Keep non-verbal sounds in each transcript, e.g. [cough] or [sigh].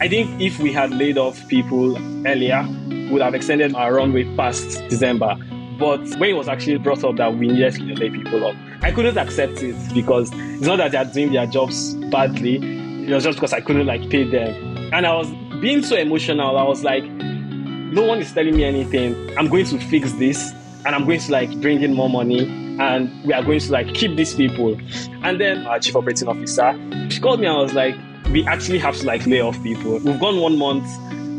I think if we had laid off people earlier, we would have extended our runway past December. But when it was actually brought up that we needed to lay people off, I couldn't accept it because it's not that they're doing their jobs badly. It was just because I couldn't like pay them. And I was being so emotional. I was like, no one is telling me anything. I'm going to fix this and I'm going to like bring in more money and we are going to like keep these people. And then our chief operating officer, she called me and I was like, we actually have to like lay off people. We've gone one month.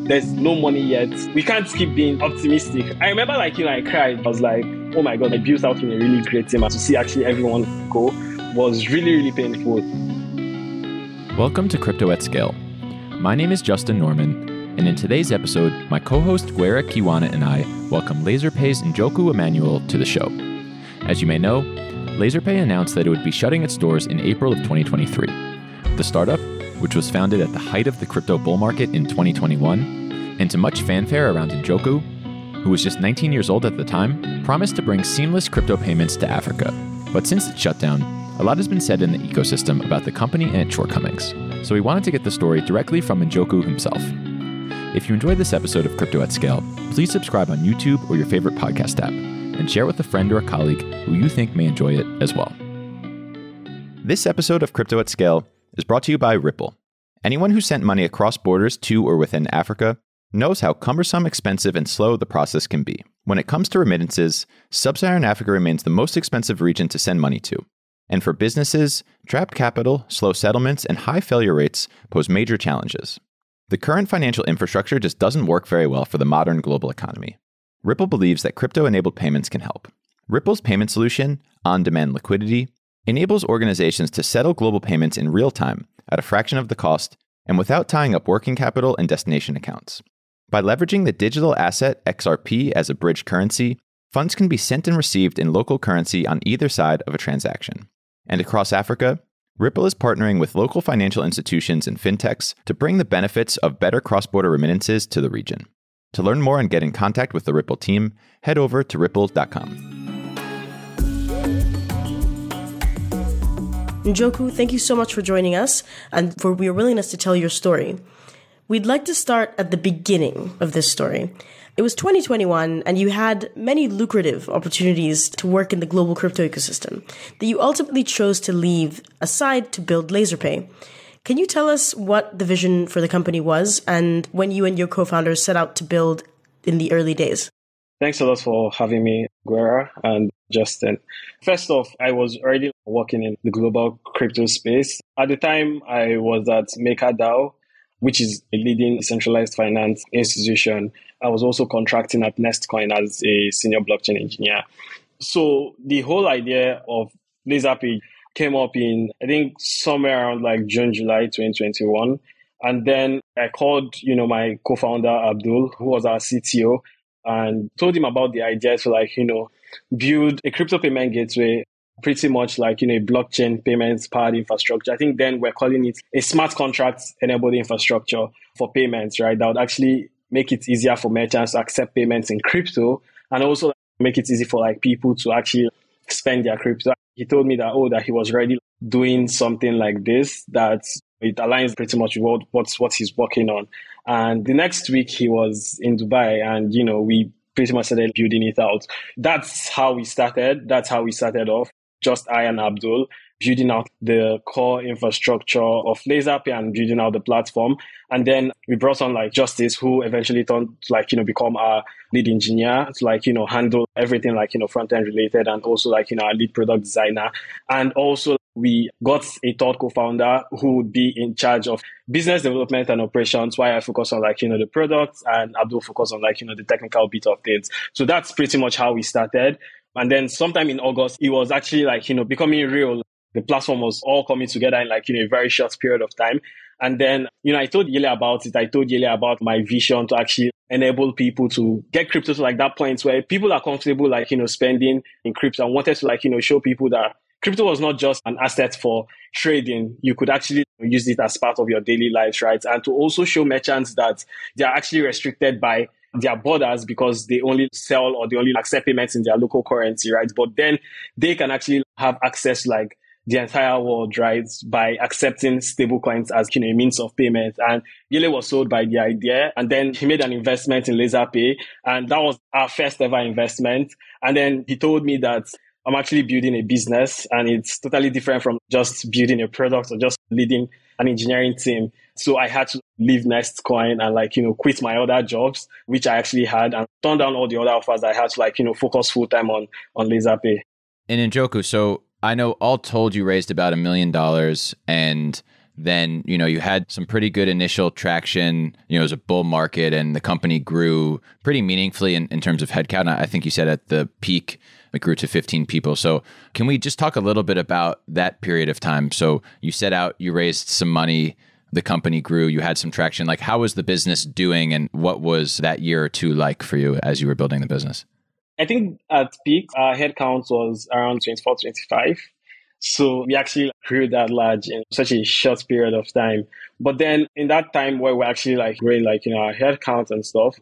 There's no money yet. We can't keep being optimistic. I remember like, you know, I cried. I was like, oh my God, I built out in a really great team. And to see actually everyone go was really, really painful. Welcome to Crypto at Scale. My name is Justin Norman, and in today's episode, my co host Guerra Kiwana and I welcome Lazerpay's Njoku Emmanuel to the show. As you may know, Lazerpay announced that it would be shutting its doors in April of 2023. The startup, which was founded at the height of the crypto bull market in 2021, and to much fanfare around Njoku, who was just 19 years old at the time, promised to bring seamless crypto payments to Africa. But since its shutdown, a lot has been said in the ecosystem about the company and its shortcomings. So we wanted to get the story directly from Njoku himself. If you enjoyed this episode of Crypto at Scale, please subscribe on YouTube or your favorite podcast app and share with a friend or a colleague who you think may enjoy it as well. This episode of Crypto at Scale is brought to you by Ripple. Anyone who sent money across borders to or within Africa knows how cumbersome, expensive, and slow the process can be. When it comes to remittances, Sub Saharan Africa remains the most expensive region to send money to. And for businesses, trapped capital, slow settlements, and high failure rates pose major challenges. The current financial infrastructure just doesn't work very well for the modern global economy. Ripple believes that crypto enabled payments can help. Ripple's payment solution, on demand liquidity, enables organizations to settle global payments in real time at a fraction of the cost and without tying up working capital and destination accounts. By leveraging the digital asset XRP as a bridge currency, funds can be sent and received in local currency on either side of a transaction. And across Africa, Ripple is partnering with local financial institutions and fintechs to bring the benefits of better cross border remittances to the region. To learn more and get in contact with the Ripple team, head over to ripple.com. Njoku, thank you so much for joining us and for your willingness to tell your story. We'd like to start at the beginning of this story. It was 2021, and you had many lucrative opportunities to work in the global crypto ecosystem that you ultimately chose to leave aside to build Lazerpay. Can you tell us what the vision for the company was and when you and your co founders set out to build in the early days? Thanks a lot for having me, Guerra and Justin. First off, I was already working in the global crypto space. At the time, I was at MakerDAO, which is a leading centralized finance institution. I was also contracting at Nestcoin as a senior blockchain engineer. So the whole idea of LazerPay came up in, I think, somewhere around like June, July 2021. And then I called, you know, my co-founder Abdul, who was our CTO, and told him about the idea to like, you know, build a crypto payment gateway pretty much like you know a blockchain payments powered infrastructure. I think then we're calling it a smart contract enabled infrastructure for payments, right? That would actually make it easier for merchants to accept payments in crypto and also make it easy for like people to actually spend their crypto. He told me that oh that he was already doing something like this that it aligns pretty much with what, what's what he's working on. And the next week he was in Dubai and you know we pretty much started building it out. That's how we started. That's how we started off just I and Abdul, building out the core infrastructure of Lazerpay and building out the platform. And then we brought on like Justice, who eventually turned to like, you know, become our lead engineer to like, you know, handle everything like, you know, front end related and also like, you know, our lead product designer. And also we got a third co-founder who would be in charge of business development and operations while I focus on like, you know, the products and Abdul focus on like, you know, the technical bit of things. So that's pretty much how we started. And then sometime in August, it was actually like, you know, becoming real. The platform was all coming together in like, you know, a very short period of time. And then, you know, I told Yele about it. I told Yele about my vision to actually enable people to get crypto to like that point where people are comfortable, like, you know, spending in crypto and wanted to like, you know, show people that crypto was not just an asset for trading. You could actually use it as part of your daily lives, right? And to also show merchants that they are actually restricted by their borders because they only sell or they only accept payments in their local currency, right? But then they can actually have access like the entire world, right, by accepting stablecoins as you know, a means of payment. And Yele was sold by the idea. And then he made an investment in Lazerpay. And that was our first ever investment. And then he told me that I'm actually building a business and it's totally different from just building a product or just leading an engineering team. So I had to leave Nestcoin and like, you know, quit my other jobs, which I actually had and turn down all the other offers I had to like, you know, focus full time on, on Lazerpay. And Njoku, so I know all told you raised about a million dollars and then you know you had some pretty good initial traction you know it was a bull market and the company grew pretty meaningfully in, in terms of headcount i think you said at the peak it grew to 15 people so can we just talk a little bit about that period of time so you set out you raised some money the company grew you had some traction like how was the business doing and what was that year or two like for you as you were building the business I think at peak, our headcount was around 24, 25. So we actually grew that large in such a short period of time. But then in that time where we're actually like growing like, you know, our headcount and stuff,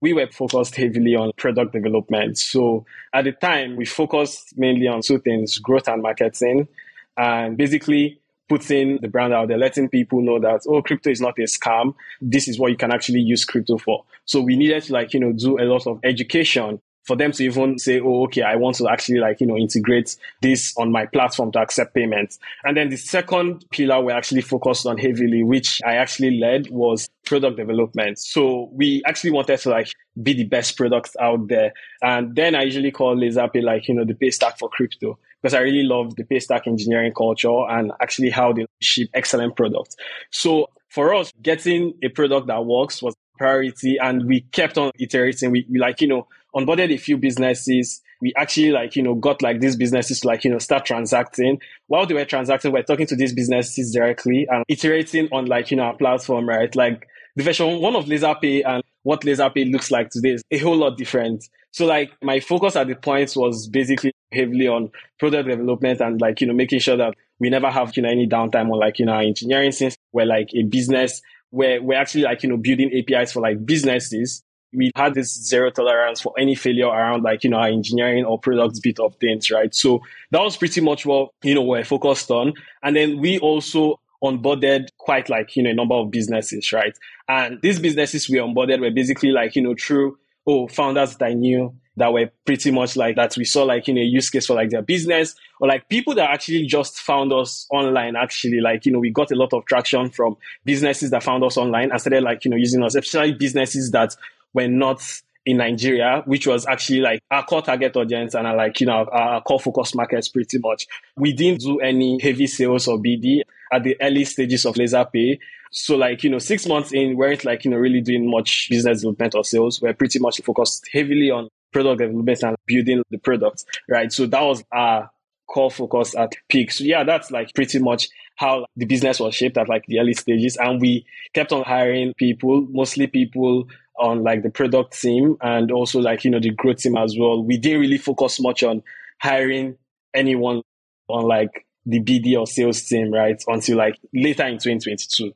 we were focused heavily on product development. So at the time, we focused mainly on two things, growth and marketing, and basically putting the brand out there, letting people know that, oh, crypto is not a scam. This is what you can actually use crypto for. So we needed to like, you know, do a lot of education for them to even say, oh, okay, I want to actually like, you know, integrate this on my platform to accept payments. And then the second pillar we actually focused on heavily, which I actually led was product development. So we actually wanted to like be the best products out there. And then I usually call Lazerpay like, you know, the Paystack for crypto because I really love the Paystack engineering culture and actually how they ship excellent products. So for us, getting a product that works was priority and we kept on iterating. We, we like, you know, onboarded a few businesses. We actually like, you know, got like these businesses to like, you know, start transacting. While they were transacting, we're talking to these businesses directly and iterating on like, you know, our platform, right? Like the version one of Lazerpay and what Lazerpay looks like today is a whole lot different. So like my focus at the point was basically heavily on product development and like, you know, making sure that we never have, you know, any downtime on like, you know, our engineering since we're like a business where we're actually like, you know, building APIs for like businesses we had this zero tolerance for any failure around like, you know, our engineering or products bit of things, right? So that was pretty much what, you know, we're focused on. And then we also onboarded quite like, you know, a number of businesses, right? And these businesses we onboarded were basically like, you know, through, oh, founders that I knew that were pretty much like that. We saw like, you know, a use case for like their business or like people that actually just found us online. Actually, like, you know, we got a lot of traction from businesses that found us online and started like, you know, using us, especially businesses that were not in Nigeria, which was actually like our core target audience and our, like, you know, our core focus markets pretty much. We didn't do any heavy sales or BD at the early stages of Lazerpay. So like, you know, six months in, we weren't like, you know, really doing much business development or sales. We're pretty much focused heavily on product development and building the product, right? So that was our core focus at peak. So yeah, that's like pretty much how the business was shaped at like the early stages. And we kept on hiring people, mostly people on like the product team and also like, you know, the growth team as well. We didn't really focus much on hiring anyone on like the BD or sales team, right? Until like later in 2022.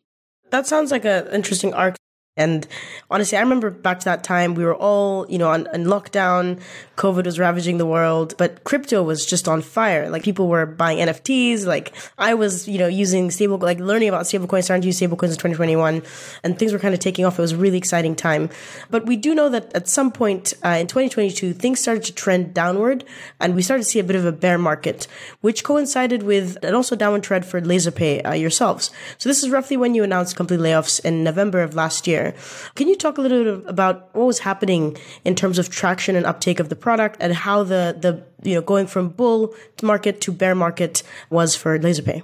That sounds like an interesting arc and honestly, I remember back to that time, we were all, you know, on, on, lockdown. COVID was ravaging the world, but crypto was just on fire. Like people were buying NFTs. Like I was, you know, using stable, like learning about stablecoins, starting to use stablecoins in 2021, and things were kind of taking off. It was a really exciting time. But we do know that at some point uh, in 2022, things started to trend downward, and we started to see a bit of a bear market, which coincided with and also downward trend for Lazerpay uh, yourselves. So this is roughly when you announced complete layoffs in November of last year. Can you talk a little bit about what was happening in terms of traction and uptake of the product and how the, the you know, going from bull market to bear market was for Lazerpay?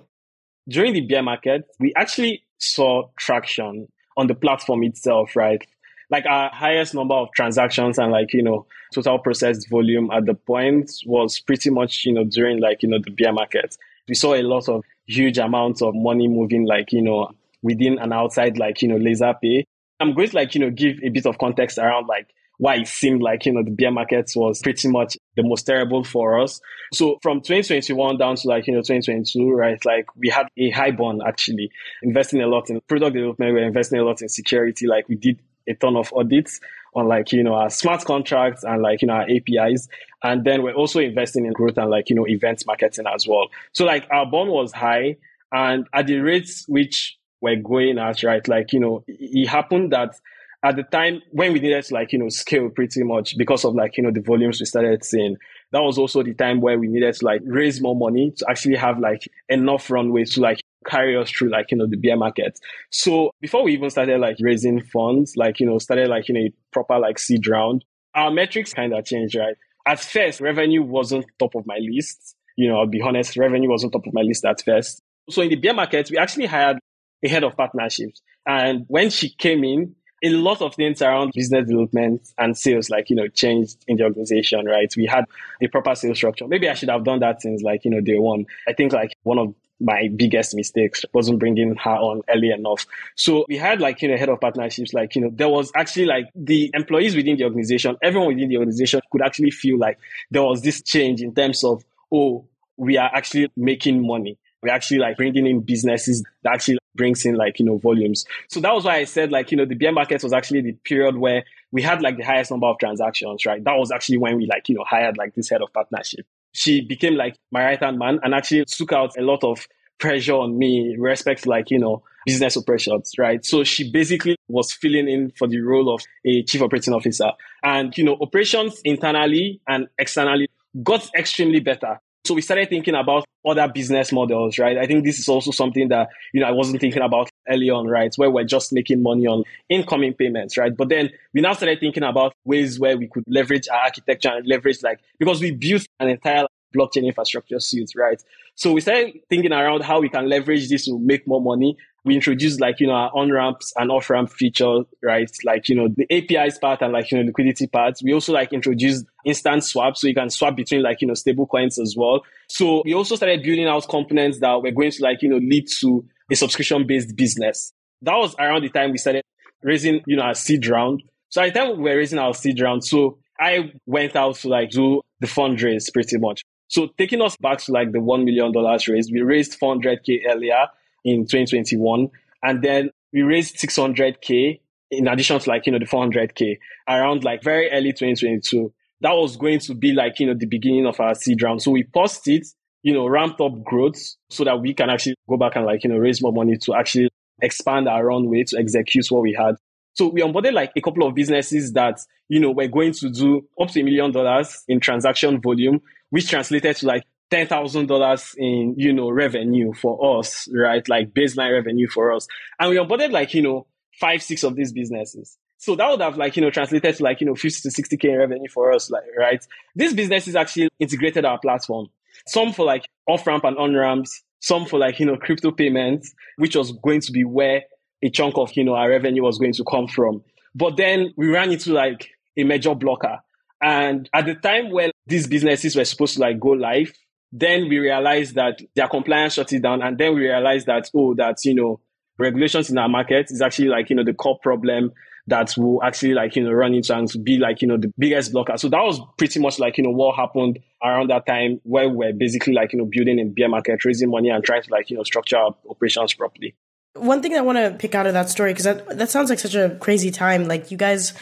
During the bear market, we actually saw traction on the platform itself, right? Like our highest number of transactions and like, you know, total processed volume at the point was pretty much, you know, during like, you know, the bear market. We saw a lot of huge amounts of money moving like, you know, within and outside like, you know, Lazerpay. I'm going to like, you know, give a bit of context around like why it seemed like, you know, the bear market was pretty much the most terrible for us. So from 2021 down to like, you know, 2022, right? Like we had a high burn actually investing a lot in product development. We we're investing a lot in security. Like we did a ton of audits on like, you know, our smart contracts and like, you know, our APIs. And then we're also investing in growth and like, you know, events marketing as well. So like our burn was high and at the rates which we're going at, right? Like, you know, it happened that at the time when we needed to like, you know, scale pretty much because of like, you know, the volumes we started seeing, that was also the time where we needed to like raise more money to actually have like enough runway to like carry us through like, you know, the bear market. So before we even started like raising funds, like, you know, started like, you know, proper like seed round, our metrics kind of changed, right? At first, revenue wasn't top of my list. You know, I'll be honest, revenue wasn't top of my list at first. So in the bear market, we actually hired a head of partnerships. And when she came in, a lot of things around business development and sales, like, you know, changed in the organization, right? We had a proper sales structure. Maybe I should have done that since like, you know, day one. I think like one of my biggest mistakes wasn't bringing her on early enough. So we had like, you know, head of partnerships, like, you know, there was actually like the employees within the organization, everyone within the organization could actually feel like there was this change in terms of, oh, we are actually making money. We're actually like bringing in businesses that actually brings in like, you know, volumes. So that was why I said like, you know, the bear market was actually the period where we had like the highest number of transactions, right? That was actually when we like, you know, hired like this head of partnership. She became like my right hand man and actually took out a lot of pressure on me respect to like, you know, business operations, right? So she basically was filling in for the role of a chief operating officer. And, you know, operations internally and externally got extremely better so we started thinking about other business models, right? I think this is also something that, you know, I wasn't thinking about early on, right? Where we're just making money on incoming payments, right? But then we now started thinking about ways where we could leverage our architecture and leverage like, because we built an entire blockchain infrastructure suite, right? So we started thinking around how we can leverage this to make more money we introduced like, you know, our on ramps and off ramp feature, right? Like, you know, the APIs part and like, you know, liquidity part. We also like introduced instant swap. So you can swap between like, you know, stable coins as well. So we also started building out components that were going to like, you know, lead to a subscription based business. That was around the time we started raising, you know, our seed round. So at the time we were raising our seed round. So I went out to like do the fundraise pretty much. So taking us back to like the $1 million raised, we raised 400K earlier in 2021. And then we raised 600K in addition to like, you know, the 400K around like very early 2022. That was going to be like, you know, the beginning of our seed round. So we paused it, you know, ramped up growth so that we can actually go back and like, you know, raise more money to actually expand our runway to execute what we had. So we onboarded like a couple of businesses that, you know, we're going to do up to a million dollars in transaction volume, which translated to like ten thousand dollars in you know revenue for us, right? Like baseline revenue for us, and we onboarded like you know five six of these businesses. So that would have like you know translated to like you know fifty to sixty k in revenue for us, like right. These businesses actually integrated our platform. Some for like off ramp and on ramps. Some for like you know crypto payments, which was going to be where a chunk of you know our revenue was going to come from. But then we ran into like a major blocker. And at the time when these businesses were supposed to like go live, then we realized that their compliance shut it down. And then we realized that, oh, that, you know, regulations in our market is actually like, you know, the core problem that will actually like, you know, run into and be like, you know, the biggest blocker. So that was pretty much like, you know, what happened around that time where we're basically like, you know, building a bear market, raising money and trying to like, you know, structure our operations properly. One thing I want to pick out of that story, because that, that sounds like such a crazy time. Like you guys,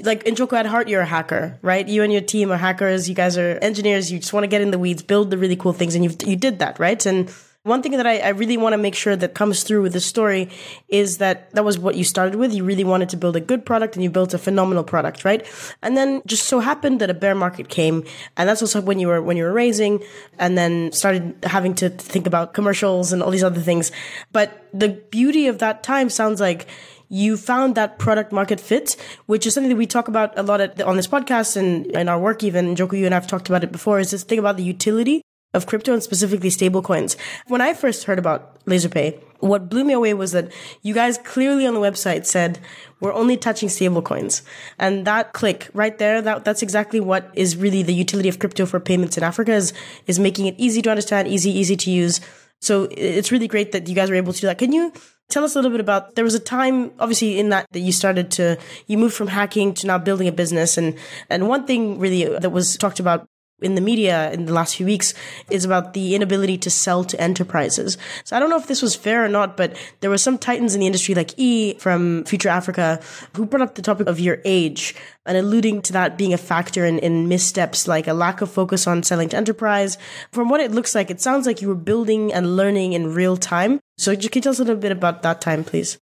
like Njoku at heart, you're a hacker, right? You and your team are hackers. You guys are engineers. You just want to get in the weeds, build the really cool things, and you you did that, right? And one thing that I, I really want to make sure that comes through with the story is that that was what you started with. You really wanted to build a good product and you built a phenomenal product, right? And then just so happened that a bear market came and that's also when you were, when you were raising and then started having to think about commercials and all these other things. But the beauty of that time sounds like you found that product market fit, which is something that we talk about a lot at, on this podcast and in our work even. Njoku, you and I have talked about it before, is this thing about the utility of crypto and specifically stablecoins. When I first heard about Lazerpay, what blew me away was that you guys clearly on the website said we're only touching stablecoins. And that click right there, that, that's exactly what is really the utility of crypto for payments in Africa is, is making it easy to understand, easy, easy to use, So it's really great that you guys were able to do that. Can you tell us a little bit about there was a time obviously in that that you started to you moved from hacking to now building a business and and one thing really uh, that was talked about in the media in the last few weeks is about the inability to sell to enterprises. So I don't know if this was fair or not, but there were some titans in the industry like E from Future Africa who brought up the topic of your age and alluding to that being a factor in, in missteps like a lack of focus on selling to enterprise. From what it looks like, it sounds like you were building and learning in real time. So can you tell us a little bit about that time, please?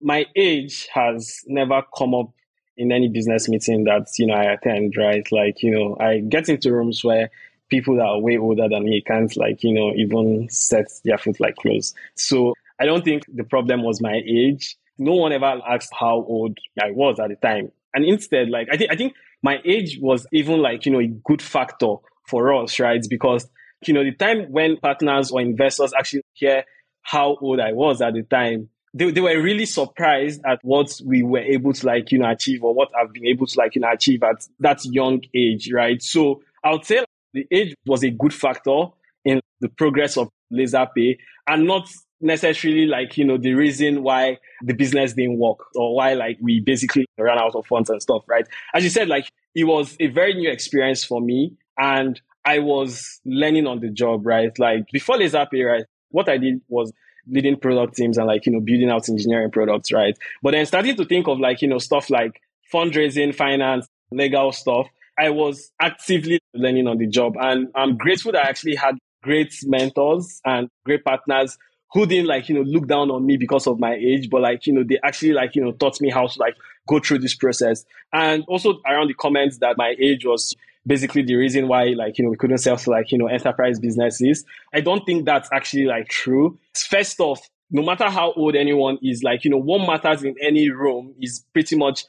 My age has never come up in any business meeting that you know I attend, right? Like you know, I get into rooms where people that are way older than me can't like you know even set their foot like close. So I don't think the problem was my age. No one ever asked how old I was at the time, and instead, like I think I think my age was even like you know a good factor for us, right? Because you know the time when partners or investors actually hear how old I was at the time, they, they were really surprised at what we were able to like, you know, achieve or what I've been able to like, you know, achieve at that young age, right? So I would say the age was a good factor in the progress of LazerPay and not necessarily like, you know, the reason why the business didn't work or why like we basically ran out of funds and stuff, right? As you said, like it was a very new experience for me and I was learning on the job, right? Like before LazerPay, right? What I did was leading product teams and like, you know, building out engineering products, right? But then starting to think of like, you know, stuff like fundraising, finance, legal stuff. I was actively learning on the job and I'm grateful that I actually had great mentors and great partners who didn't like, you know, look down on me because of my age, but like, you know, they actually like, you know, taught me how to like go through this process. And also around the comments that my age was basically the reason why like you know we couldn't sell to like you know enterprise businesses. I don't think that's actually like true. First off no matter how old anyone is like you know what matters in any room is pretty much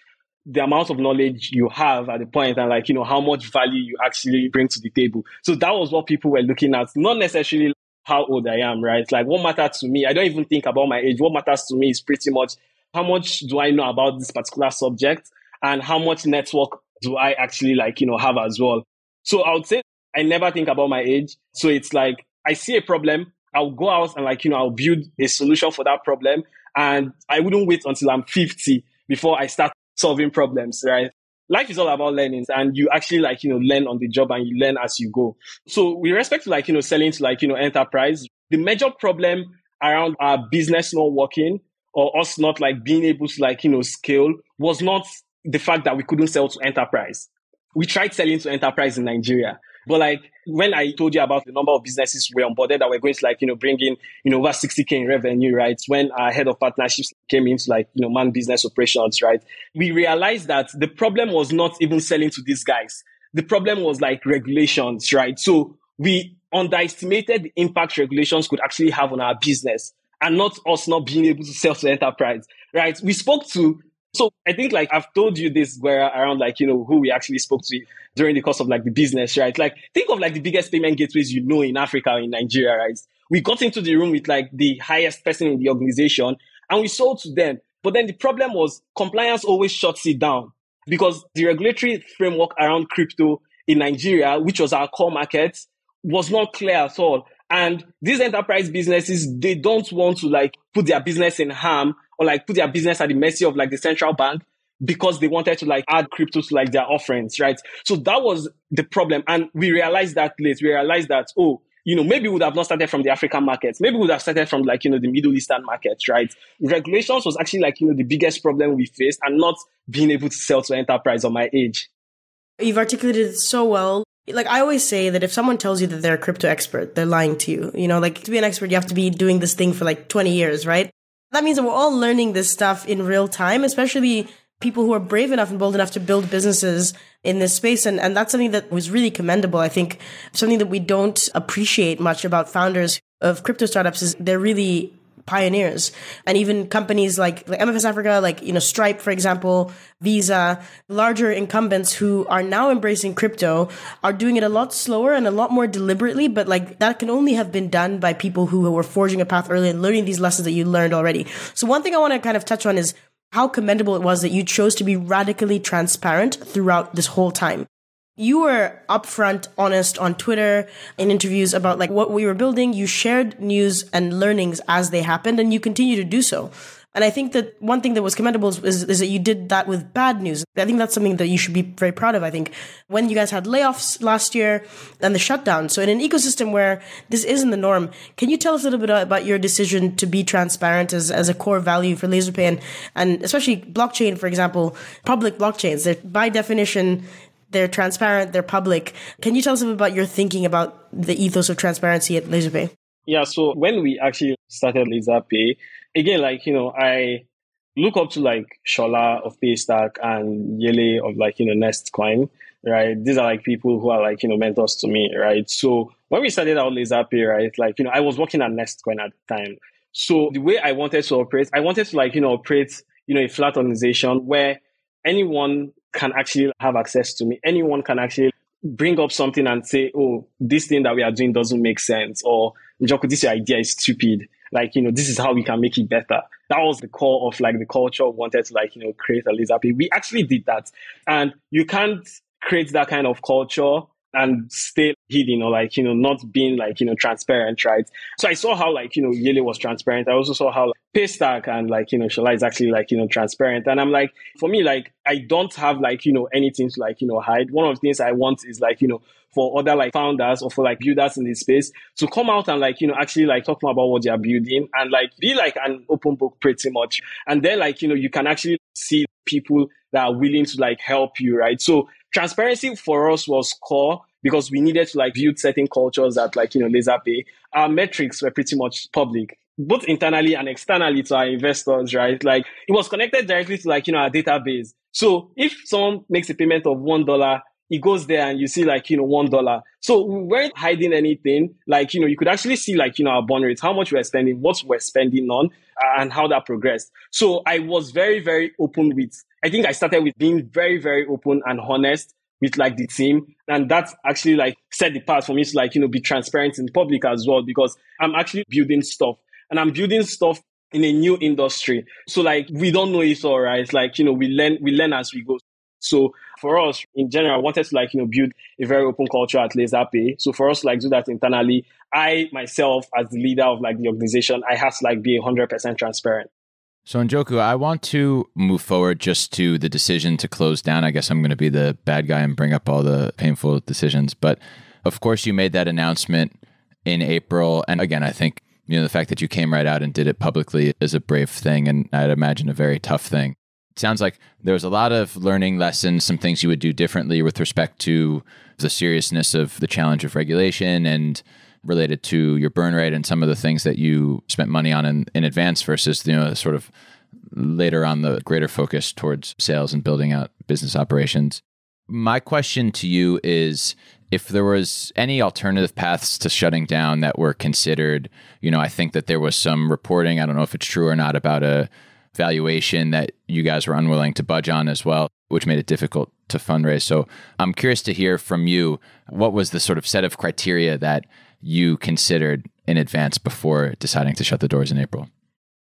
the amount of knowledge you have at the point and like you know how much value you actually bring to the table. So that was what people were looking at not necessarily how old i am right? Like what matters to me i don't even think about my age. What matters to me is pretty much how much do i know about this particular subject and how much network do I actually like, you know, have as well? So I would say I never think about my age. So it's like I see a problem, I'll go out and like, you know, I'll build a solution for that problem. And I wouldn't wait until I'm 50 before I start solving problems, right? Life is all about learning and you actually like, you know, learn on the job and you learn as you go. So with respect to like, you know, selling to like, you know, enterprise, the major problem around our business not working or us not like being able to like, you know, scale was not the fact that we couldn't sell to enterprise. We tried selling to enterprise in Nigeria. But like when I told you about the number of businesses we onboarded that were going to like, you know, bring in, you know, over 60K in revenue, right? When our head of partnerships came into like, you know, man business operations, right? We realized that the problem was not even selling to these guys. The problem was like regulations, right? So we underestimated the impact regulations could actually have on our business and not us not being able to sell to enterprise, right? We spoke to so I think like I've told you this where around like, you know, who we actually spoke to during the course of like the business, right? Like think of like the biggest payment gateways you know in Africa in Nigeria, right? We got into the room with like the highest person in the organization and we sold to them. But then the problem was compliance always shuts it down because the regulatory framework around crypto in Nigeria, which was our core market, was not clear at all. And these enterprise businesses, they don't want to like put their business in harm or like put their business at the mercy of like the central bank because they wanted to like add crypto to like their offerings, right? So that was the problem. And we realized that late. We realized that, oh, you know, maybe we would have not started from the African markets. Maybe we would have started from like, you know, the Middle Eastern markets, right? Regulations was actually like, you know, the biggest problem we faced and not being able to sell to enterprise on my age. You've articulated it so well. Like I always say that if someone tells you that they're a crypto expert, they're lying to you. You know, like to be an expert, you have to be doing this thing for like 20 years, right? That means that we're all learning this stuff in real time, especially people who are brave enough and bold enough to build businesses in this space. And, and that's something that was really commendable. I think something that we don't appreciate much about founders of crypto startups is they're really pioneers and even companies like, like MFS Africa, like, you know, Stripe, for example, Visa, larger incumbents who are now embracing crypto are doing it a lot slower and a lot more deliberately. But like that can only have been done by people who were forging a path early and learning these lessons that you learned already. So one thing I want to kind of touch on is how commendable it was that you chose to be radically transparent throughout this whole time you were upfront, honest on Twitter in interviews about like what we were building. You shared news and learnings as they happened, and you continue to do so. And I think that one thing that was commendable is, is, that you did that with bad news. I think that's something that you should be very proud of. I think when you guys had layoffs last year and the shutdown. So in an ecosystem where this isn't the norm, can you tell us a little bit about your decision to be transparent as, as a core value for Lazerpay and, and especially blockchain, for example, public blockchains that by definition they're transparent, they're public. Can you tell us a bit about your thinking about the ethos of transparency at Lazerpay? Yeah, so when we actually started Lazerpay, again, like, you know, I look up to like Shola of Paystack and Yele of like, you know, Nestcoin, right? These are like people who are like, you know, mentors to me, right? So when we started out Lazerpay, right, like, you know, I was working at Nestcoin at the time. So the way I wanted to operate, I wanted to like, you know, operate, you know, a flat organization where anyone can actually have access to me. Anyone can actually bring up something and say, oh, this thing that we are doing doesn't make sense. Or, Njoku, this idea is stupid. Like, you know, this is how we can make it better. That was the core of like the culture wanted to like, you know, create a laser We actually did that. And you can't create that kind of culture and stay hidden or like, you know, not being like, you know, transparent, right? So I saw how like, you know, Yele was transparent. I also saw how like, Paystack and like, you know, Shola is actually like, you know, transparent. And I'm like, for me, like, I don't have like, you know, anything to like, you know, hide. One of the things I want is like, you know, for other like founders or for like builders in this space to come out and like, you know, actually like talk about what they are building and like be like an open book pretty much. And then like, you know, you can actually see people that are willing to like help you, right? So transparency for us was core because we needed to like build certain cultures that like, you know, Lazerpay. Our metrics were pretty much public, both internally and externally to our investors, right? Like it was connected directly to like, you know, our database. So if someone makes a payment of $1, it goes there and you see like, you know, one dollar. So we weren't hiding anything. Like, you know, you could actually see like, you know, our burn rates, how much we're spending, what we're spending on, uh, and how that progressed. So I was very, very open with, I think I started with being very, very open and honest with like the team. And that's actually like set the path for me to like, you know, be transparent in public as well, because I'm actually building stuff and I'm building stuff in a new industry. So like, we don't know it all, right? It's like, you know, we learn, we learn as we go. So for us in general, I wanted to like, you know, build a very open culture at Lazerpay. So for us, like do that internally, I myself as the leader of like the organization, I have to like be hundred percent transparent. So Njoku, I want to move forward just to the decision to close down. I guess I'm going to be the bad guy and bring up all the painful decisions. But of course you made that announcement in April. And again, I think you know the fact that you came right out and did it publicly is a brave thing and I'd imagine a very tough thing it sounds like there was a lot of learning lessons, some things you would do differently with respect to the seriousness of the challenge of regulation and related to your burn rate and some of the things that you spent money on in, in advance versus you know sort of later on the greater focus towards sales and building out business operations. My question to you is if there was any alternative paths to shutting down that were considered, you know, I think that there was some reporting, I don't know if it's true or not, about a valuation that you guys were unwilling to budge on as well, which made it difficult to fundraise. So I'm curious to hear from you what was the sort of set of criteria that you considered in advance before deciding to shut the doors in April?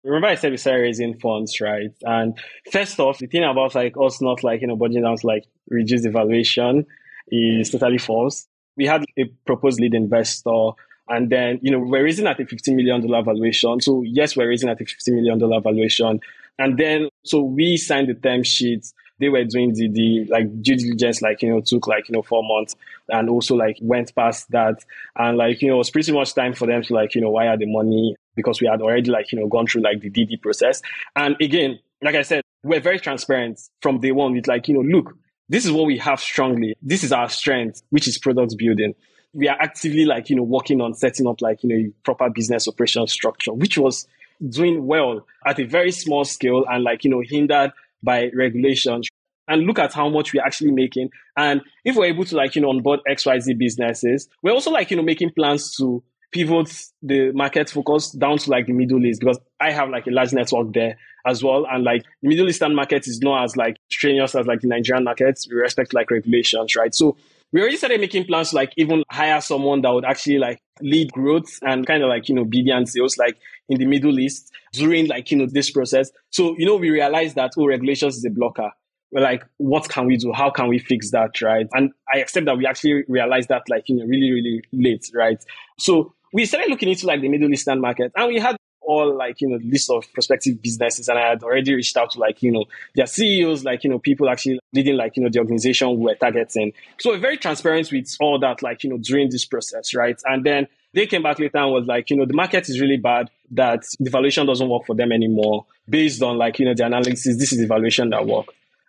Remember, I said we started raising funds, right? And first off, the thing about like us not like you know budgeting down to like reduce the valuation is totally false. We had a proposed lead investor and then, you know, we're raising at a $50 million valuation. So yes, we're raising at a $50 million valuation. And then, so we signed the term sheets. They were doing the, the like due diligence, like, you know, took like, you know, four months and also like went past that. And like, you know, it was pretty much time for them to like, you know, wire the money because we had already like, you know, gone through like the DD process. And again, like I said, we're very transparent from day one with like, you know, look, this is what we have strongly. This is our strength, which is product building we are actively like, you know, working on setting up like, you know, proper business operation structure, which was doing well at a very small scale and like, you know, hindered by regulations. And look at how much we're actually making. And if we're able to like, you know, onboard XYZ businesses, we're also like, you know, making plans to pivot the market focus down to like the Middle East because I have like a large network there as well. And like the Middle Eastern market is not as like strenuous as like the Nigerian markets. We respect like regulations, right? So we already started making plans to like even hire someone that would actually like lead growth and kind of like, you know, BD and sales like in the Middle East during like, you know, this process. So, you know, we realized that, oh, regulations is a blocker. We're like, what can we do? How can we fix that? Right. And I accept that we actually realized that like, you know, really, really late. Right. So we started looking into like the Middle Eastern market and we had all like, you know, list of prospective businesses and I had already reached out to like, you know, their CEOs, like, you know, people actually leading like, you know, the organization we were targeting. So we're very transparent with all that, like, you know, during this process. Right. And then they came back later and was like, you know, the market is really bad, that the valuation doesn't work for them anymore. Based on like, you know, the analysis, this is the valuation that work.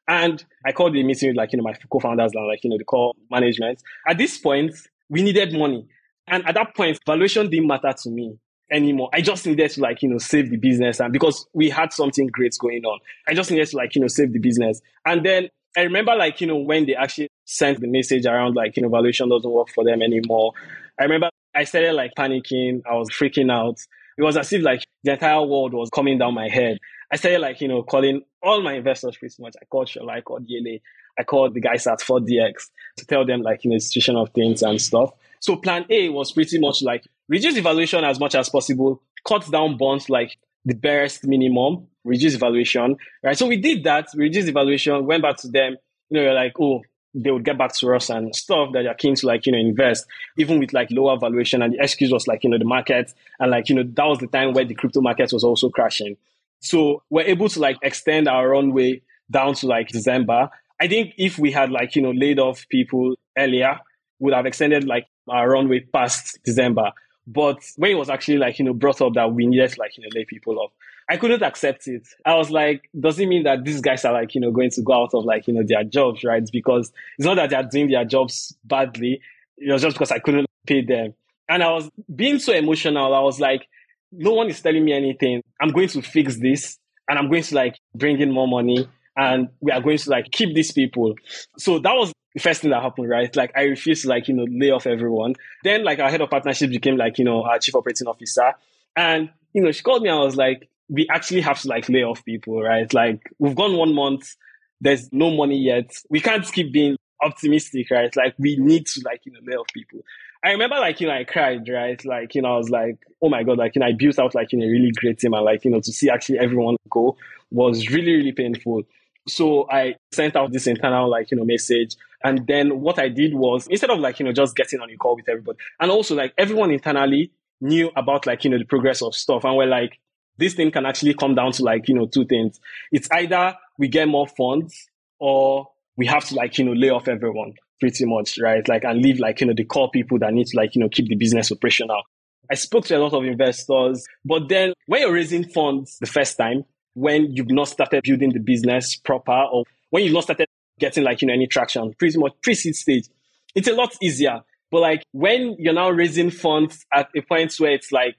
And I called the meeting with like, you know, my co-founders and like, you know, the core management. At this point, we needed money. And at that point, valuation didn't matter to me anymore. I just needed to like, you know, save the business. And because we had something great going on, I just needed to like, you know, save the business. And then I remember like, you know, when they actually sent the message around like, you know, valuation doesn't work for them anymore. I remember I started like panicking. I was freaking out. It was as if like the entire world was coming down my head. I started like, you know, calling all my investors pretty much. I called Shola, I called Yele, I called the guys at 4DX to tell them like, you know, situation of things and stuff. So plan A was pretty much like reduce the valuation as much as possible, cut down bonds like the barest minimum, reduce valuation, right? So we did that, we reduced the valuation, went back to them, you know, you're like, oh, they would get back to us and stuff that they're keen to like, you know, invest, even with like lower valuation. And the excuse was like, you know, the market. And like, you know, that was the time where the crypto market was also crashing. So we're able to like extend our runway down to like December. I think if we had like, you know, laid off people earlier, would have extended like our runway past December. But when it was actually like, you know, brought up that we needed to like, you know, lay people off, I couldn't accept it. I was like, does it mean that these guys are like, you know, going to go out of like, you know, their jobs, right? Because it's not that they're doing their jobs badly. It was just because I couldn't pay them. And I was being so emotional. I was like, no one is telling me anything. I'm going to fix this and I'm going to like bring in more money and we are going to like keep these people. So that was the first thing that happened, right? Like I refused to like, you know, lay off everyone. Then like our head of partnership became like, you know, our chief operating officer. And, you know, she called me and I was like, we actually have to like lay off people, right? Like we've gone one month, there's no money yet. We can't keep being optimistic, right? Like we need to like, you know, lay off people. I remember like, you know, I cried, right? Like, you know, I was like, oh my God, like, you know, I built out like, in a really great team and like, you know, to see actually everyone go was really, really painful. So I sent out this internal like, you know, message. And then what I did was instead of like, you know, just getting on a call with everybody and also like everyone internally knew about like, you know, the progress of stuff. And we're like, this thing can actually come down to like, you know, two things. It's either we get more funds or we have to like, you know, lay off everyone pretty much, right? Like, and leave like, you know, the core people that need to like, you know, keep the business operational. I spoke to a lot of investors, but then when you're raising funds the first time, when you've not started building the business proper or when you've not started getting like, you know, any traction, pretty much pre-seed stage, it's a lot easier. But like when you're now raising funds at a point where it's like,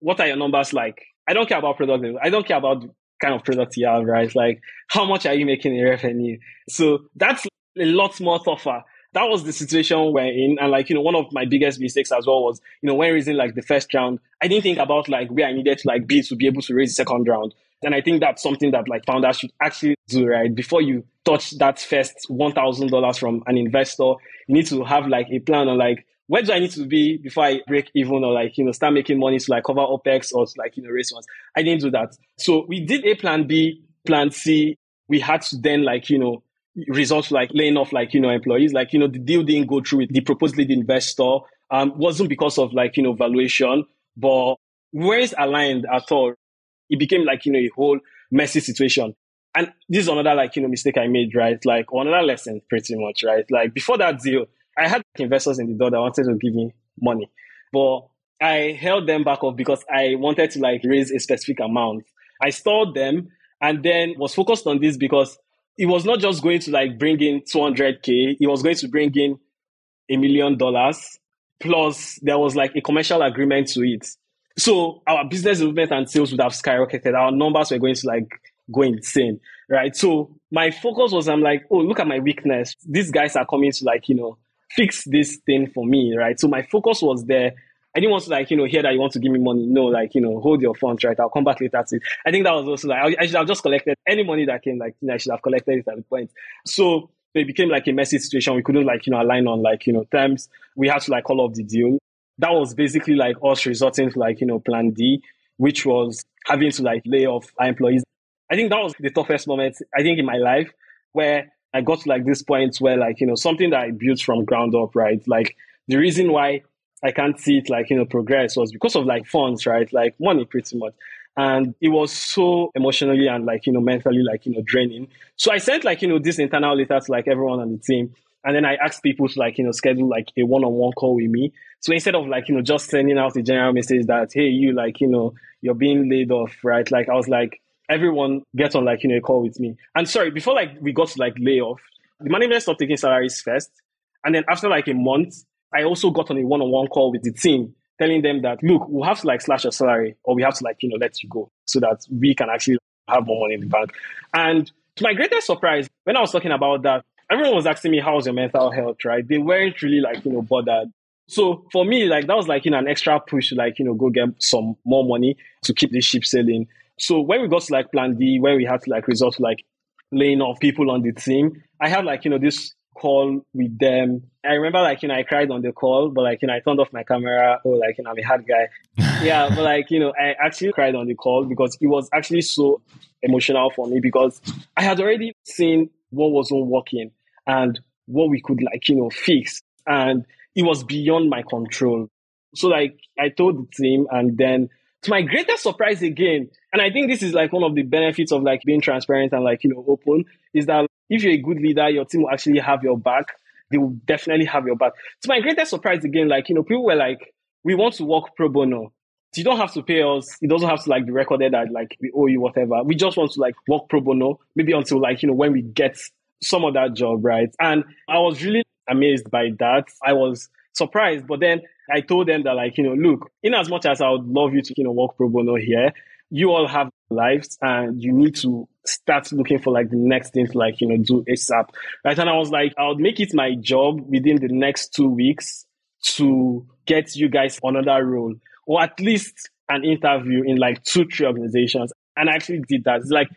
what are your numbers like? I don't care about product. I don't care about kind of product you have, right? Like how much are you making in revenue? So that's a lot more tougher. That was the situation we're in. And like, you know, one of my biggest mistakes as well was, you know, when raising like the first round, I didn't think about like where I needed to like be to be able to raise the second round. And I think that's something that like founders should actually do, right? Before you touch that first $1,000 from an investor, you need to have like a plan on like, where do I need to be before I break even or like, you know, start making money to like cover OPEX or to like, you know, raise funds? I didn't do that. So we did a plan B, plan C. We had to then like, you know, result like laying off like, you know, employees. Like, you know, the deal didn't go through with the proposed lead investor. Um, wasn't because of like, you know, valuation, but weren't aligned at all. It became like, you know, a whole messy situation. And this is another like, you know, mistake I made, right? Like, another lesson pretty much, right? Like before that deal, I had investors in the door that wanted to give me money, but I held them back off because I wanted to like raise a specific amount. I stalled them and then was focused on this because it was not just going to like bring in 200k, it was going to bring in a million dollars. Plus, there was like a commercial agreement to it. So our business development and sales would have skyrocketed. Our numbers were going to like go insane, right? So my focus was, I'm like, oh, look at my weakness. These guys are coming to like, you know, fix this thing for me, right? So my focus was there. I didn't want to like, you know, hear that you want to give me money. No, like, you know, hold your funds, right? I'll come back later to it. I think that was also like, I should have just collected any money that came, like, you know, I should have collected it at the point. So it became like a messy situation. We couldn't like, you know, align on like, you know, terms. We had to like call off the deal. That was basically like us resorting to like, you know, plan D, which was having to like lay off our employees. I think that was the toughest moment, I think, in my life where I got to like this point where like, you know, something that I built from ground up, right? Like the reason why I can't see it like, you know, progress was because of like funds, right? Like money pretty much. And it was so emotionally and like, you know, mentally like, you know, draining. So I sent like, you know, this internal letter to like everyone on the team. And then I asked people to like, you know, schedule like a one-on-one call with me. So instead of like, you know, just sending out a general message that, hey, you like, you know, you're being laid off, right? Like I was like, everyone get on like, you know, a call with me. And sorry, before like we got to like layoff, the management stopped taking salaries first. And then after like a month, I also got on a one-on-one call with the team telling them that, look, we'll have to like slash your salary or we have to like, you know, let you go so that we can actually have more money in the bank. And to my greatest surprise, when I was talking about that, everyone was asking me, how's your mental health, right? They weren't really like, you know, bothered. So for me, like that was like, you know, an extra push to like, you know, go get some more money to keep the ship sailing. So when we got to like plan D, where we had to like resort to like laying off people on the team, I had like, you know, this call with them. I remember like, you know, I cried on the call, but like, you know, I turned off my camera. Oh, like, you know, I'm a hard guy. [laughs] yeah. But like, you know, I actually cried on the call because it was actually so emotional for me because I had already seen what wasn't working and what we could like, you know, fix. And it was beyond my control. So like I told the team and then to my greatest surprise again, and I think this is like one of the benefits of like being transparent and like, you know, open is that if you're a good leader, your team will actually have your back. They will definitely have your back. To my greatest surprise again, like, you know, people were like, we want to work pro bono. You don't have to pay us. It doesn't have to like be recorded that like we owe you whatever. We just want to like work pro bono, maybe until like, you know, when we get some of that job, right? And I was really amazed by that. I was surprised, but then I told them that like, you know, look, in as much as I would love you to, you know, work pro bono here, you all have lives and you need to start looking for like the next thing to like, you know, do ASAP. Right. And I was like, I would make it my job within the next two weeks to get you guys another role or at least an interview in like two, three organizations. And I actually did that. It's like,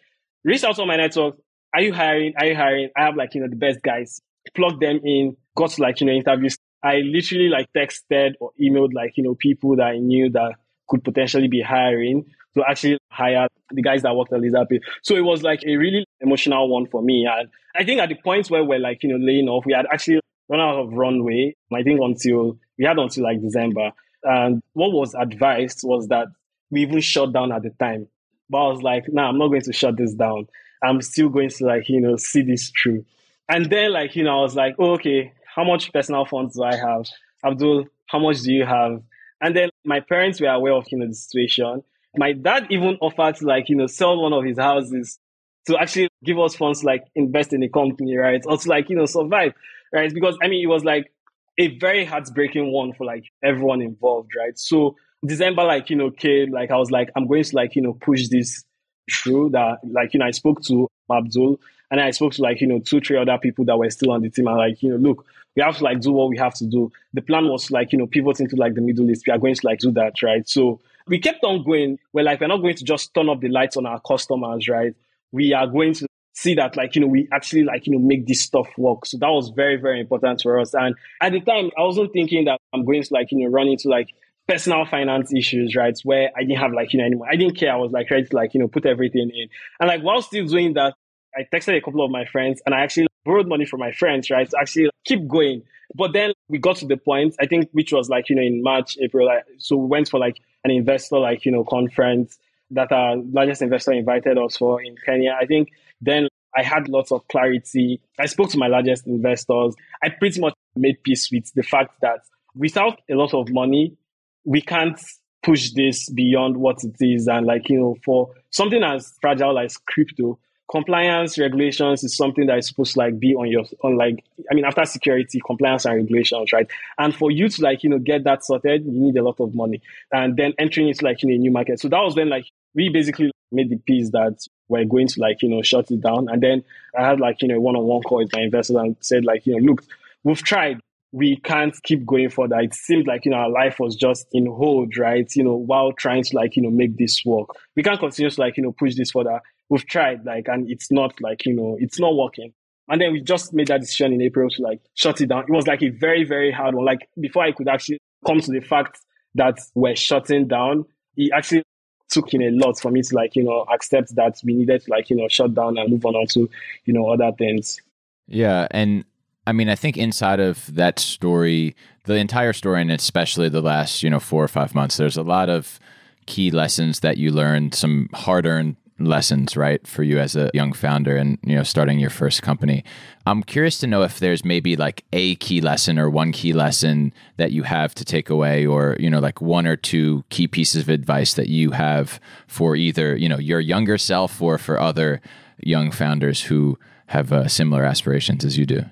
reach out on my network. Are you hiring? Are you hiring? I have like, you know, the best guys. Plug them in, got like, you know, interviews. I literally like texted or emailed like, you know, people that I knew that could potentially be hiring to actually hire the guys that worked at Lazerpay. So it was like a really emotional one for me. And I think at the point where we're like, you know, laying off, we had actually run out of runway. I think until we had until like December. And what was advised was that we even shut down at the time. But I was like, nah, I'm not going to shut this down. I'm still going to like, you know, see this through. And then like, you know, I was like, oh, okay, how much personal funds do I have? Abdul, how much do you have? And then my parents were aware of, you know, the situation. My dad even offered to like, you know, sell one of his houses to actually give us funds like invest in the company, right? Or to like, you know, survive, right? Because I mean, it was like a very heartbreaking one for like everyone involved, right? So December, like, you know, came, like, I was like, I'm going to like, you know, push this through that, like, you know, I spoke to Abdul and I spoke to like, you know, two, three other people that were still on the team and like, you know, look, we have to like do what we have to do. The plan was like, you know, pivot into like the Middle East. We are going to like do that, right? So we kept on going. We're like, we're not going to just turn off the lights on our customers, right? We are going to see that like, you know, we actually like, you know, make this stuff work. So that was very, very important for us. And at the time, I wasn't thinking that I'm going to like, you know, run into like personal finance issues, right? Where I didn't have like, you know, anymore. I didn't care. I was like ready to like, you know, put everything in. And like while still doing that, I texted a couple of my friends and I actually borrowed money from my friends, right? To actually keep going. But then we got to the point, I think, which was like, you know, in March, April. Like, so we went for like an investor, like, you know, conference that our largest investor invited us for in Kenya. I think then I had lots of clarity. I spoke to my largest investors. I pretty much made peace with the fact that without a lot of money, we can't push this beyond what it is. And like, you know, for something as fragile as crypto, compliance regulations is something that is supposed to like be on your on like I mean after security compliance and regulations right and for you to like you know get that sorted you need a lot of money and then entering into like in a new market so that was when like we basically made the piece that we're going to like you know shut it down and then I had like you know one on one call with my investors and said like you know look we've tried we can't keep going further. It seemed like, you know, our life was just in hold, right? You know, while trying to like, you know, make this work. We can't continue to like, you know, push this further we've tried, like, and it's not like, you know, it's not working. And then we just made that decision in April to like shut it down. It was like a very, very hard one. Like before I could actually come to the fact that we're shutting down, it actually took in a lot for me to like, you know, accept that we needed to like, you know, shut down and move on to, you know, other things. Yeah. And I mean, I think inside of that story, the entire story, and especially the last, you know, four or five months, there's a lot of key lessons that you learned, some hard earned lessons, right, for you as a young founder and, you know, starting your first company. I'm curious to know if there's maybe like a key lesson or one key lesson that you have to take away or, you know, like one or two key pieces of advice that you have for either, you know, your younger self or for other young founders who have uh, similar aspirations as you do.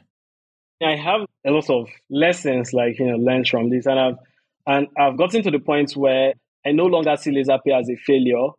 I have a lot of lessons like, you know, learned from this and I've and I've gotten to the point where I no longer see Lazerpay as a failure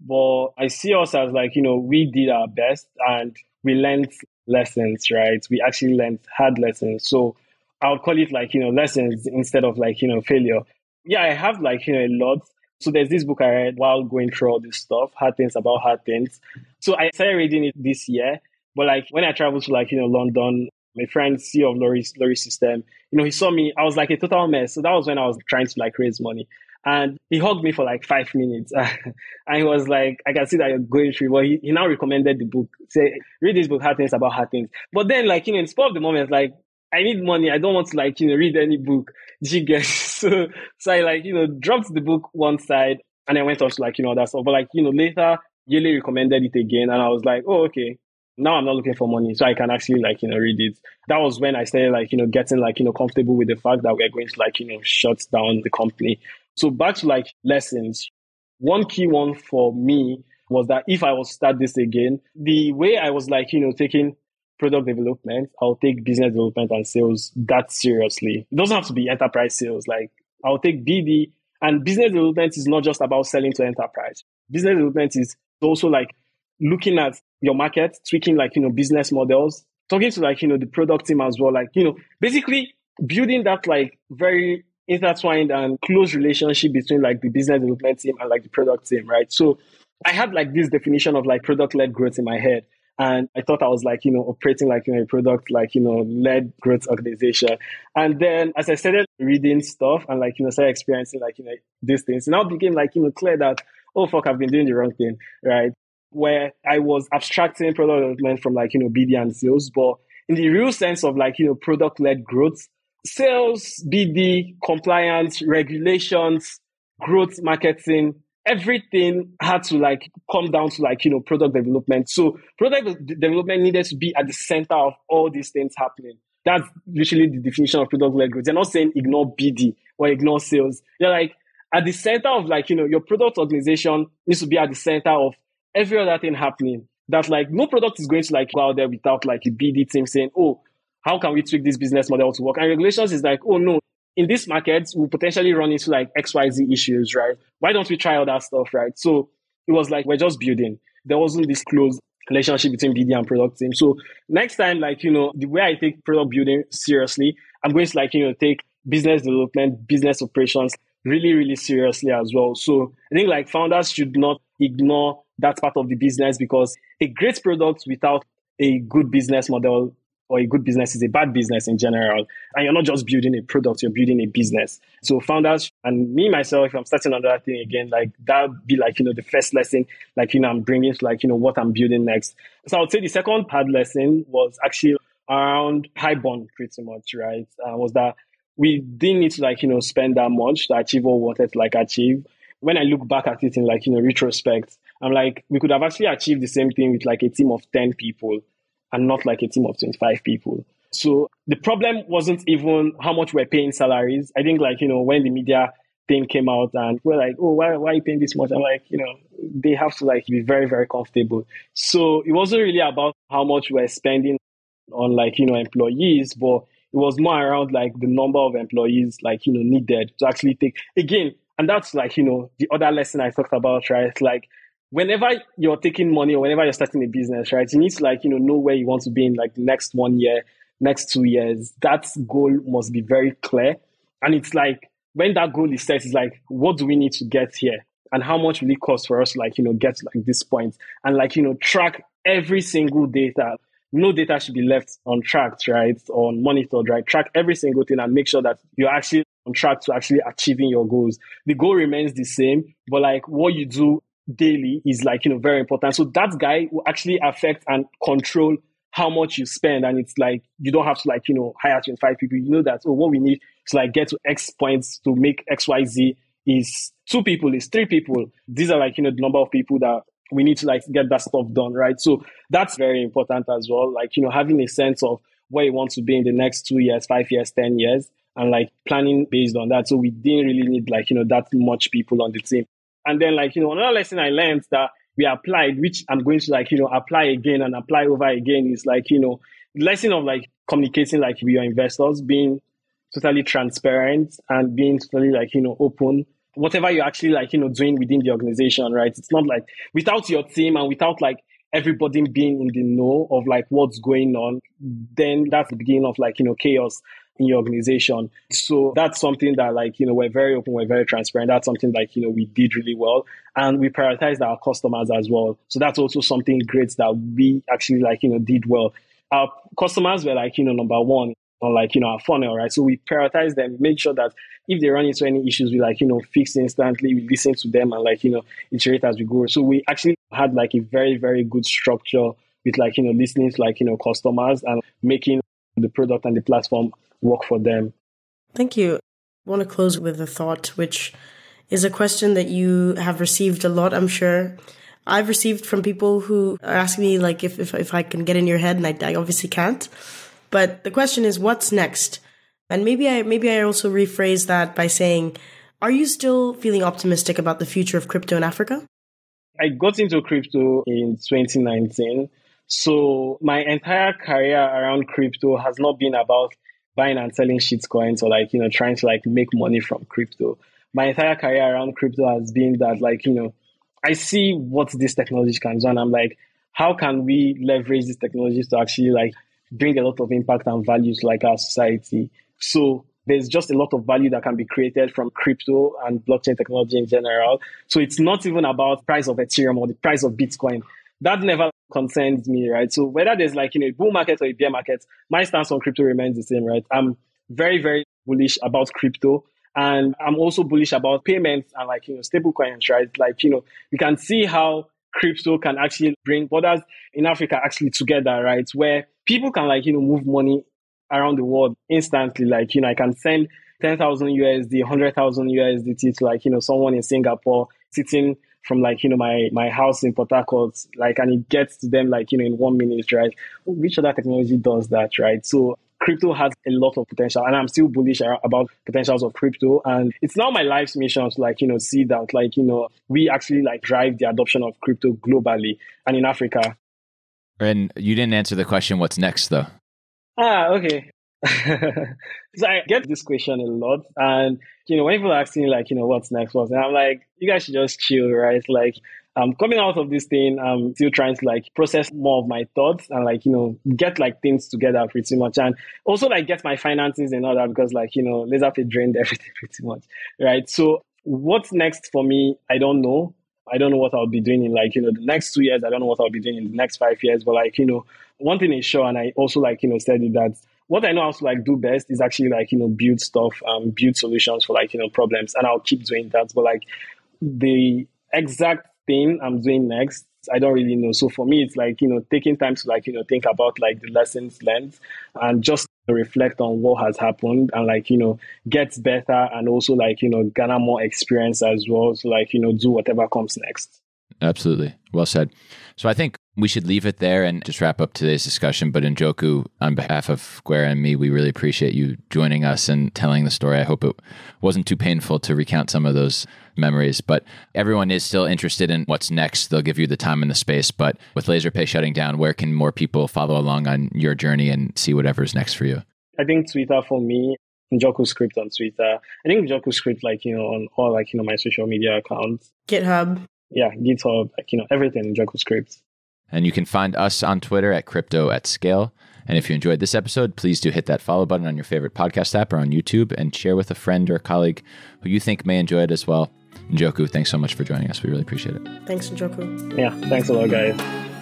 but I see us as like, you know, we did our best and we learned lessons, right? We actually learned hard lessons. So I would call it like, you know, lessons instead of like, you know, failure. Yeah, I have like, you know, a lot. So there's this book I read while going through all this stuff, hard things about hard things. So I started reading it this year. But like when I traveled to like, you know, London, my friend CEO of Lori, Lori System, you know, he saw me, I was like a total mess. So that was when I was trying to like raise money. And he hugged me for like five minutes. [laughs] and he was like, I can see that you're going through. But he, he now recommended the book. Say, read this book, Hard Things About Hard Things. But then, like, you know, in spur of the moment, like, I need money. I don't want to, like, you know, read any book. [laughs] Get? [laughs] So, so I, like, you know, dropped the book one side and I went on to, like, you know, that stuff. But, like, you know, later, Yele recommended it again. And I was like, oh, okay. Now I'm not looking for money. So I can actually, like, you know, read it. That was when I started, like, you know, getting, like, you know, comfortable with the fact that we're going to, like, you know, shut down the company. So back to like lessons. One key one for me was that if I was start this again, the way I was like, you know, taking product development, I'll take business development and sales that seriously. It doesn't have to be enterprise sales. Like I'll take BD and business development is not just about selling to enterprise. Business development is also like looking at your market, tweaking like, you know, business models, talking to like, you know, the product team as well. Like, you know, basically building that like very intertwined and um, close relationship between like the business development team and like the product team, right? So I had like this definition of like product led growth in my head. And I thought I was like, you know, operating like, you know, a product like, you know, led growth organization. And then as I started reading stuff and like, you know, started experiencing like, you know, these things, now became like, you know, clear that, oh, fuck, I've been doing the wrong thing, right? Where I was abstracting product development from like, you know, BD and sales, but in the real sense of like, you know, product led growth, sales, BD, compliance, regulations, growth marketing, everything had to like come down to like, you know, product development. So product development needed to be at the center of all these things happening. That's usually the definition of product led growth. They're not saying ignore BD or ignore sales. They're like at the center of like, you know, your product organization needs to be at the center of every other thing happening. That like no product is going to like go out there without like a BD team saying, oh, how can we tweak this business model to work? And regulations is like, oh no, in this market, we potentially run into like XYZ issues, right? Why don't we try all that stuff, right? So it was like, we're just building. There wasn't this close relationship between BD and product team. So next time, like, you know, the way I take product building seriously, I'm going to like, you know, take business development, business operations really, really seriously as well. So I think like founders should not ignore that part of the business because a great product without a good business model or a good business is a bad business in general. And you're not just building a product, you're building a business. So founders and me myself, if I'm starting another thing again, like that be like, you know, the first lesson, like, you know, I'm bringing to like, you know, what I'm building next. So I would say the second hard lesson was actually around high burn pretty much, right? Uh, was that we didn't need to like, you know, spend that much to achieve what we wanted to like achieve. When I look back at it in like, you know, retrospect, I'm like, we could have actually achieved the same thing with like a team of 10 people and not like a team of 25 people. So the problem wasn't even how much we're paying salaries. I think like, you know, when the media thing came out and we're like, oh, why, why are you paying this much? I'm like, you know, they have to like be very, very comfortable. So it wasn't really about how much we're spending on like, you know, employees, but it was more around like the number of employees like, you know, needed to actually take again. And that's like, you know, the other lesson I talked about, right? Like whenever you're taking money or whenever you're starting a business, right, you need to like, you know, know where you want to be in like the next one year, next two years. That goal must be very clear. And it's like when that goal is set, it's like, what do we need to get here? And how much will it cost for us, like, you know, get to like this point and like, you know, track every single data no data should be left untracked, right? Or monitored, right? Track every single thing and make sure that you're actually on track to actually achieving your goals. The goal remains the same, but like what you do daily is like, you know, very important. So that guy will actually affect and control how much you spend. And it's like, you don't have to like, you know, hire 25 people. You know that, oh, what we need to like get to X points to make XYZ is two people, is three people. These are like, you know, the number of people that we need to like get that stuff done, right? So that's very important as well. Like, you know, having a sense of where you want to be in the next two years, five years, 10 years, and like planning based on that. So we didn't really need like, you know, that much people on the team. And then like, you know, another lesson I learned that we applied, which I'm going to like, you know, apply again and apply over again is like, you know, lesson of like communicating like with your investors, being totally transparent and being totally like, you know, open whatever you're actually like, you know, doing within the organization, right? It's not like without your team and without like everybody being in the know of like what's going on, then that's the beginning of like, you know, chaos in your organization. So that's something that like, you know, we're very open, we're very transparent. That's something like, you know, we did really well. And we prioritized our customers as well. So that's also something great that we actually like, you know, did well. Our customers were like, you know, number one on like, you know, our funnel, right? So we prioritize them, make sure that if they run into any issues, we like, you know, fix instantly, we listen to them and like, you know, iterate as we go. So we actually had like a very, very good structure with like, you know, listening to like, you know, customers and making the product and the platform work for them. Thank you. I want to close with a thought, which is a question that you have received a lot, I'm sure. I've received from people who are asking me like if, if, if I can get in your head, and I, I obviously can't. But the question is, what's next? And maybe I maybe I also rephrase that by saying, are you still feeling optimistic about the future of crypto in Africa? I got into crypto in 2019. So my entire career around crypto has not been about buying and selling shit coins or like, you know, trying to like make money from crypto. My entire career around crypto has been that like, you know, I see what this technology can do and I'm like, how can we leverage these technologies to actually like bring a lot of impact and value to like our society? So there's just a lot of value that can be created from crypto and blockchain technology in general. So it's not even about price of Ethereum or the price of Bitcoin. That never concerns me, right? So whether there's like, you know, a bull market or a bear market, my stance on crypto remains the same, right? I'm very, very bullish about crypto. And I'm also bullish about payments and like, you know, stable coins, right? Like, you know, you can see how crypto can actually bring borders in Africa actually together, right? Where people can like, you know, move money around the world instantly. Like, you know, I can send 10,000 USD, 100,000 USDT to like, you know, someone in Singapore sitting from like, you know, my, my house in Port Harcourt, like, and it gets to them like, you know, in one minute, right? Which other technology does that, right? So crypto has a lot of potential and I'm still bullish about potentials of crypto. And it's now my life's mission to like, you know, see that like, you know, we actually like drive the adoption of crypto globally and in Africa. And you didn't answer the question, what's next though? Ah, okay. [laughs] so I get this question a lot. And, you know, when people ask me, like, you know, what's next, what's and I'm like, you guys should just chill, right? Like, I'm coming out of this thing. I'm still trying to like process more of my thoughts and like, you know, get like things together pretty much. And also like get my finances and all that because like, you know, Lazerpay drained [laughs] everything pretty much. Right. So what's next for me? I don't know. I don't know what I'll be doing in like, you know, the next two years. I don't know what I'll be doing in the next five years. But like, you know, one thing is sure, and I also like, you know, said that what I know how to like do best is actually like, you know, build stuff, um, build solutions for like, you know, problems. And I'll keep doing that. But like the exact thing I'm doing next, I don't really know. So for me, it's like, you know, taking time to like, you know, think about like the lessons learned and just reflect on what has happened and like, you know, get better and also like, you know, garner more experience as well. So like, you know, do whatever comes next. Absolutely. Well said. So I think we should leave it there and just wrap up today's discussion. But Njoku, on behalf of Guerra and me, we really appreciate you joining us and telling the story. I hope it wasn't too painful to recount some of those memories. But everyone is still interested in what's next. They'll give you the time and the space. But with Lazerpay shutting down, where can more people follow along on your journey and see whatever's next for you? I think Twitter for me, Njoku Script on Twitter. I think Njoku Script, like, you know, on all like, you know, my social media accounts. GitHub yeah, GitHub, like, you know, everything in JavaScript. And you can find us on Twitter at Crypto at Scale. And if you enjoyed this episode, please do hit that follow button on your favorite podcast app or on YouTube and share with a friend or a colleague who you think may enjoy it as well. Njoku, thanks so much for joining us. We really appreciate it. Thanks, Njoku. Yeah, thanks a lot, guys.